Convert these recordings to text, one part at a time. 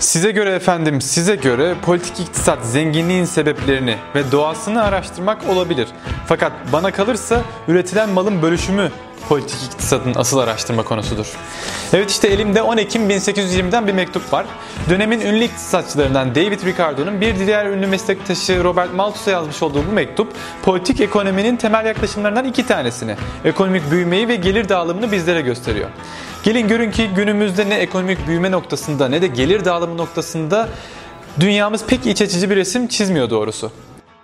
Size göre efendim, size göre politik iktisat zenginliğin sebeplerini ve doğasını araştırmak olabilir. Fakat bana kalırsa üretilen malın bölüşümü politik iktisadın asıl araştırma konusudur. Evet işte elimde 10 Ekim 1820'den bir mektup var. Dönemin ünlü iktisatçılarından David Ricardo'nun bir diğer ünlü meslektaşı Robert Malthus'a yazmış olduğu bu mektup, politik ekonominin temel yaklaşımlarından iki tanesini, ekonomik büyümeyi ve gelir dağılımını bizlere gösteriyor. Gelin görün ki günümüzde ne ekonomik büyüme noktasında ne de gelir dağılımı noktasında dünyamız pek iç açıcı bir resim çizmiyor doğrusu.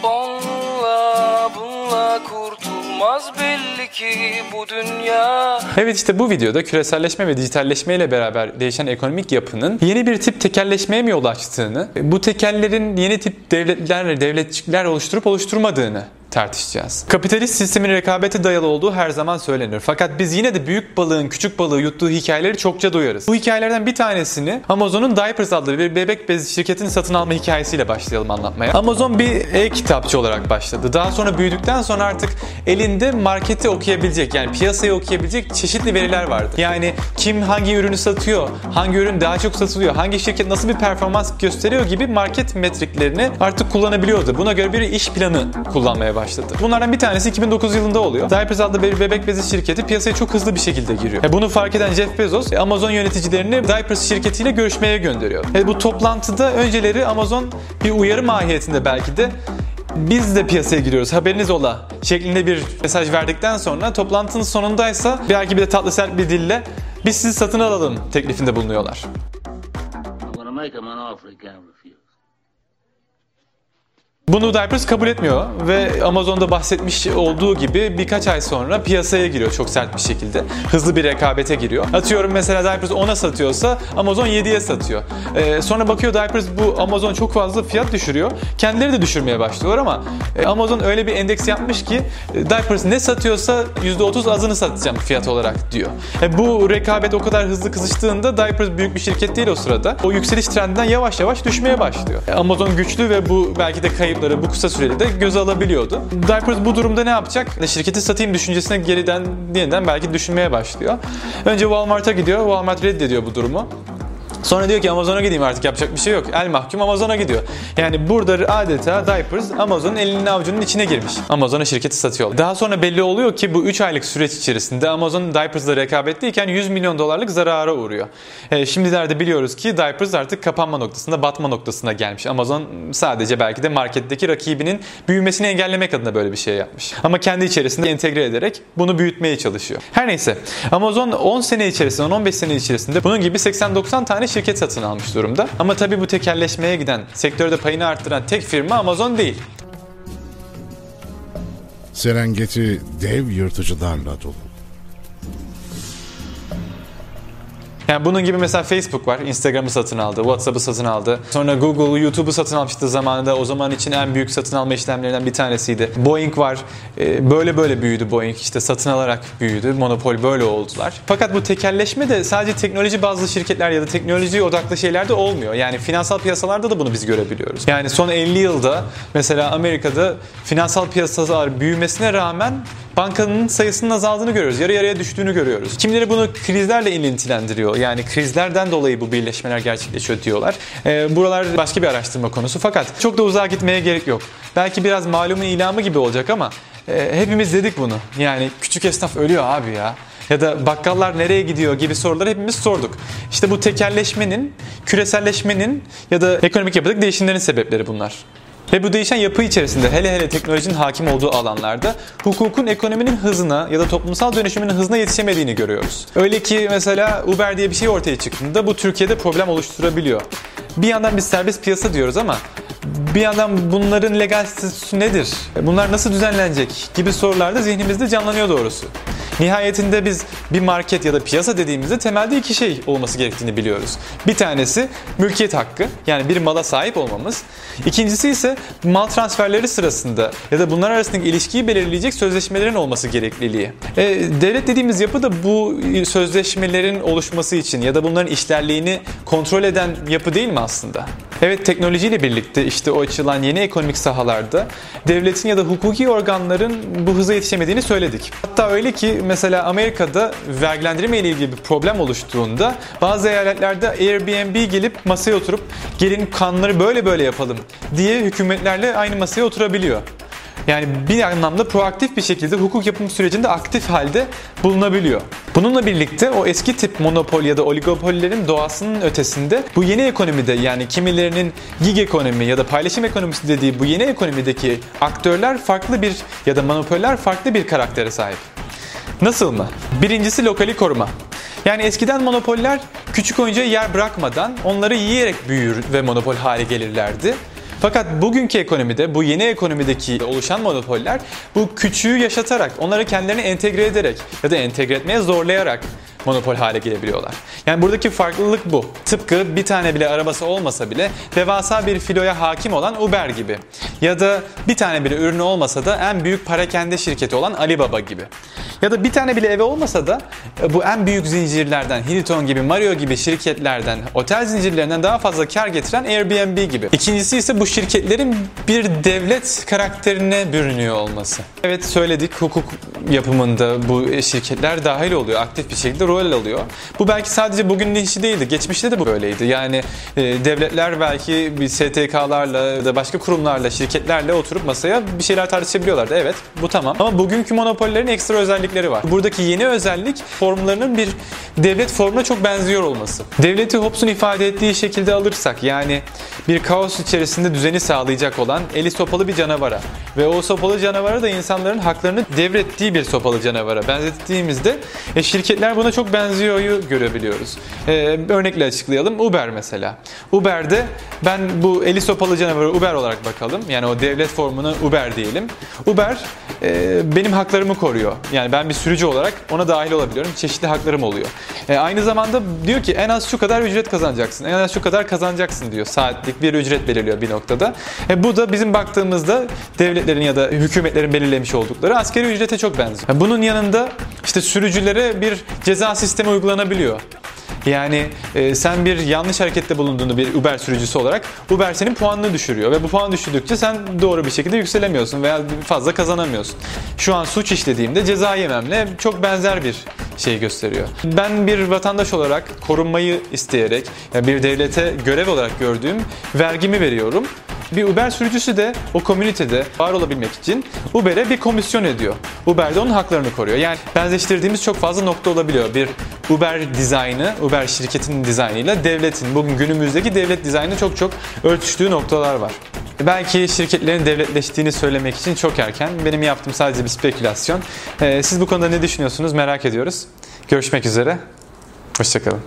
Onunla bununla kurtulmaz belli ki bu dünya. Evet işte bu videoda küreselleşme ve dijitalleşme ile beraber değişen ekonomik yapının yeni bir tip tekelleşmeye mi yol açtığını, bu tekellerin yeni tip devletler, devletçikler oluşturup oluşturmadığını tartışacağız. Kapitalist sistemin rekabete dayalı olduğu her zaman söylenir. Fakat biz yine de büyük balığın küçük balığı yuttuğu hikayeleri çokça duyarız. Bu hikayelerden bir tanesini Amazon'un Diapers adlı bir bebek bezi şirketini satın alma hikayesiyle başlayalım anlatmaya. Amazon bir e-kitapçı olarak başladı. Daha sonra büyüdükten sonra artık elinde marketi okuyabilecek yani piyasayı okuyabilecek çeşitli veriler vardı. Yani kim hangi ürünü satıyor, hangi ürün daha çok satılıyor, hangi şirket nasıl bir performans gösteriyor gibi market metriklerini artık kullanabiliyordu. Buna göre bir iş planı kullanmaya başladı. Bunlardan bir tanesi 2009 yılında oluyor. Diapers adlı bir bebek bezi şirketi piyasaya çok hızlı bir şekilde giriyor. E bunu fark eden Jeff Bezos Amazon yöneticilerini Diapers şirketiyle görüşmeye gönderiyor. E bu toplantıda önceleri Amazon bir uyarı mahiyetinde belki de biz de piyasaya giriyoruz haberiniz ola şeklinde bir mesaj verdikten sonra toplantının sonundaysa belki bir de tatlı sert bir dille biz sizi satın alalım teklifinde bulunuyorlar. I'm gonna make him an offer. Bunu Diapers kabul etmiyor ve Amazon'da bahsetmiş olduğu gibi birkaç ay sonra piyasaya giriyor çok sert bir şekilde. Hızlı bir rekabete giriyor. Atıyorum mesela Diapers 10'a satıyorsa Amazon 7'ye satıyor. Ee, sonra bakıyor Diapers bu Amazon çok fazla fiyat düşürüyor. Kendileri de düşürmeye başlıyorlar ama e, Amazon öyle bir endeks yapmış ki e, Diapers ne satıyorsa %30 azını satacağım fiyat olarak diyor. E, bu rekabet o kadar hızlı kızıştığında Diapers büyük bir şirket değil o sırada. O yükseliş trendinden yavaş yavaş düşmeye başlıyor. E, Amazon güçlü ve bu belki de kayıpları bu kısa sürede de göze alabiliyordu. Diapers bu durumda ne yapacak? Şirketi satayım düşüncesine geriden yeniden belki düşünmeye başlıyor. Önce Walmart'a gidiyor. Walmart reddediyor bu durumu. Sonra diyor ki Amazon'a gideyim artık yapacak bir şey yok. El mahkum Amazon'a gidiyor. Yani burada adeta Diapers Amazon'un elinin avucunun içine girmiş. Amazon'a şirketi satıyor. Daha sonra belli oluyor ki bu 3 aylık süreç içerisinde Amazon Diapers'la rekabetliyken 100 milyon dolarlık zarara uğruyor. E, şimdilerde biliyoruz ki Diapers artık kapanma noktasında, batma noktasına gelmiş. Amazon sadece belki de marketteki rakibinin büyümesini engellemek adına böyle bir şey yapmış. Ama kendi içerisinde entegre ederek bunu büyütmeye çalışıyor. Her neyse Amazon 10 sene içerisinde, 15 sene içerisinde bunun gibi 80-90 tane şirket satın almış durumda. Ama tabii bu tekelleşmeye giden, sektörde payını arttıran tek firma Amazon değil. Serengeti dev yırtıcılarla dolu. Yani bunun gibi mesela Facebook var. Instagram'ı satın aldı, WhatsApp'ı satın aldı. Sonra Google, YouTube'u satın almıştı zamanında. O zaman için en büyük satın alma işlemlerinden bir tanesiydi. Boeing var. Ee, Böyle böyle büyüdü Boeing. İşte satın alarak büyüdü. Monopol böyle oldular. Fakat bu tekelleşme de sadece teknoloji bazlı şirketler ya da teknoloji odaklı şeylerde olmuyor. Yani finansal piyasalarda da bunu biz görebiliyoruz. Yani son 50 yılda mesela Amerika'da finansal piyasalar büyümesine rağmen bankanın sayısının azaldığını görüyoruz. Yarı yarıya düştüğünü görüyoruz. Kimileri bunu krizlerle ilintilendiriyor. Yani krizlerden dolayı bu birleşmeler gerçekleşiyor diyorlar. Ee, buralar başka bir araştırma konusu. Fakat çok da uzağa gitmeye gerek yok. Belki biraz malumun ilamı gibi olacak ama e, hepimiz dedik bunu. Yani küçük esnaf ölüyor abi ya ya da bakkallar nereye gidiyor gibi soruları hepimiz sorduk. İşte bu tekelleşmenin, küreselleşmenin ya da ekonomik yapıdaki değişimlerin sebepleri bunlar. Ve bu değişen yapı içerisinde hele hele teknolojinin hakim olduğu alanlarda hukukun ekonominin hızına ya da toplumsal dönüşümün hızına yetişemediğini görüyoruz. Öyle ki mesela Uber diye bir şey ortaya çıktığında bu Türkiye'de problem oluşturabiliyor. Bir yandan biz serbest piyasa diyoruz ama bir yandan bunların legal statüsü nedir? Bunlar nasıl düzenlenecek gibi sorular da zihnimizde canlanıyor doğrusu. Nihayetinde biz bir market ya da piyasa dediğimizde temelde iki şey olması gerektiğini biliyoruz. Bir tanesi mülkiyet hakkı yani bir mala sahip olmamız. İkincisi ise mal transferleri sırasında ya da bunlar arasındaki ilişkiyi belirleyecek sözleşmelerin olması gerekliliği. E, devlet dediğimiz yapı da bu sözleşmelerin oluşması için ya da bunların işlerliğini kontrol eden yapı değil mi aslında? Evet teknolojiyle birlikte işte o açılan yeni ekonomik sahalarda devletin ya da hukuki organların bu hıza yetişemediğini söyledik. Hatta öyle ki mesela Amerika'da vergilendirme ile ilgili bir problem oluştuğunda bazı eyaletlerde Airbnb gelip masaya oturup gelin kanunları böyle böyle yapalım diye hükümetlerle aynı masaya oturabiliyor. Yani bir anlamda proaktif bir şekilde hukuk yapım sürecinde aktif halde bulunabiliyor. Bununla birlikte o eski tip monopol ya da oligopolilerin doğasının ötesinde bu yeni ekonomide yani kimilerinin gig ekonomi ya da paylaşım ekonomisi dediği bu yeni ekonomideki aktörler farklı bir ya da monopoller farklı bir karaktere sahip. Nasıl mı? Birincisi lokali koruma. Yani eskiden monopoller küçük oyuncuya yer bırakmadan onları yiyerek büyür ve monopol hale gelirlerdi. Fakat bugünkü ekonomide, bu yeni ekonomideki oluşan monopoller bu küçüğü yaşatarak, onları kendilerine entegre ederek ya da entegre etmeye zorlayarak monopol hale gelebiliyorlar. Yani buradaki farklılık bu. Tıpkı bir tane bile arabası olmasa bile devasa bir filoya hakim olan Uber gibi. Ya da bir tane bile ürünü olmasa da en büyük parakende şirketi olan Alibaba gibi. Ya da bir tane bile evi olmasa da e, bu en büyük zincirlerden, Hilton gibi, Mario gibi şirketlerden, otel zincirlerinden daha fazla kar getiren Airbnb gibi. İkincisi ise bu şirketlerin bir devlet karakterine bürünüyor olması. Evet söyledik hukuk yapımında bu şirketler dahil oluyor. Aktif bir şekilde rol alıyor. Bu belki sadece bugünün işi değildi. Geçmişte de bu böyleydi. Yani e, devletler belki bir STK'larla ya da başka kurumlarla, şirketlerle oturup masaya bir şeyler tartışabiliyorlardı. Evet bu tamam. Ama bugünkü monopollerin ekstra özellikleri var. Buradaki yeni özellik formlarının bir devlet formuna çok benziyor olması. Devleti Hobbes'un ifade ettiği şekilde alırsak yani bir kaos içerisinde düzeni sağlayacak olan eli sopalı bir canavara ve o sopalı canavara da insanların haklarını devrettiği bir sopalı canavara benzettiğimizde e, şirketler buna çok benziyoryu görebiliyoruz. E, örnekle açıklayalım. Uber mesela. Uber'de ben bu eli sopalı canavarı Uber olarak bakalım. Yani o devlet formunu Uber diyelim. Uber e, benim haklarımı koruyor. Yani ben bir sürücü olarak ona dahil olabiliyorum. Çeşitli haklarım oluyor. E, aynı zamanda diyor ki en az şu kadar ücret kazanacaksın. En az şu kadar kazanacaksın diyor. Saatlik bir ücret belirliyor bir noktada. E, bu da bizim baktığımızda devletlerin ya da hükümetlerin belirlemiş oldukları askeri ücrete çok benziyor. Bunun yanında işte sürücülere bir ceza sistemi uygulanabiliyor. Yani e, sen bir yanlış harekette bulunduğunu bir Uber sürücüsü olarak Uber senin puanını düşürüyor ve bu puan düşürdükçe sen doğru bir şekilde yükselemiyorsun veya fazla kazanamıyorsun. Şu an suç işlediğimde ceza yememle çok benzer bir şey gösteriyor. Ben bir vatandaş olarak korunmayı isteyerek yani bir devlete görev olarak gördüğüm vergimi veriyorum. Bir Uber sürücüsü de o komünitede var olabilmek için Uber'e bir komisyon ediyor. Uber de onun haklarını koruyor. Yani benzeştirdiğimiz çok fazla nokta olabiliyor. Bir Uber dizaynı, Uber şirketinin dizaynıyla devletin, bugün günümüzdeki devlet dizaynı çok çok örtüştüğü noktalar var. Belki şirketlerin devletleştiğini söylemek için çok erken. Benim yaptığım sadece bir spekülasyon. Ee, siz bu konuda ne düşünüyorsunuz merak ediyoruz. Görüşmek üzere. Hoşçakalın.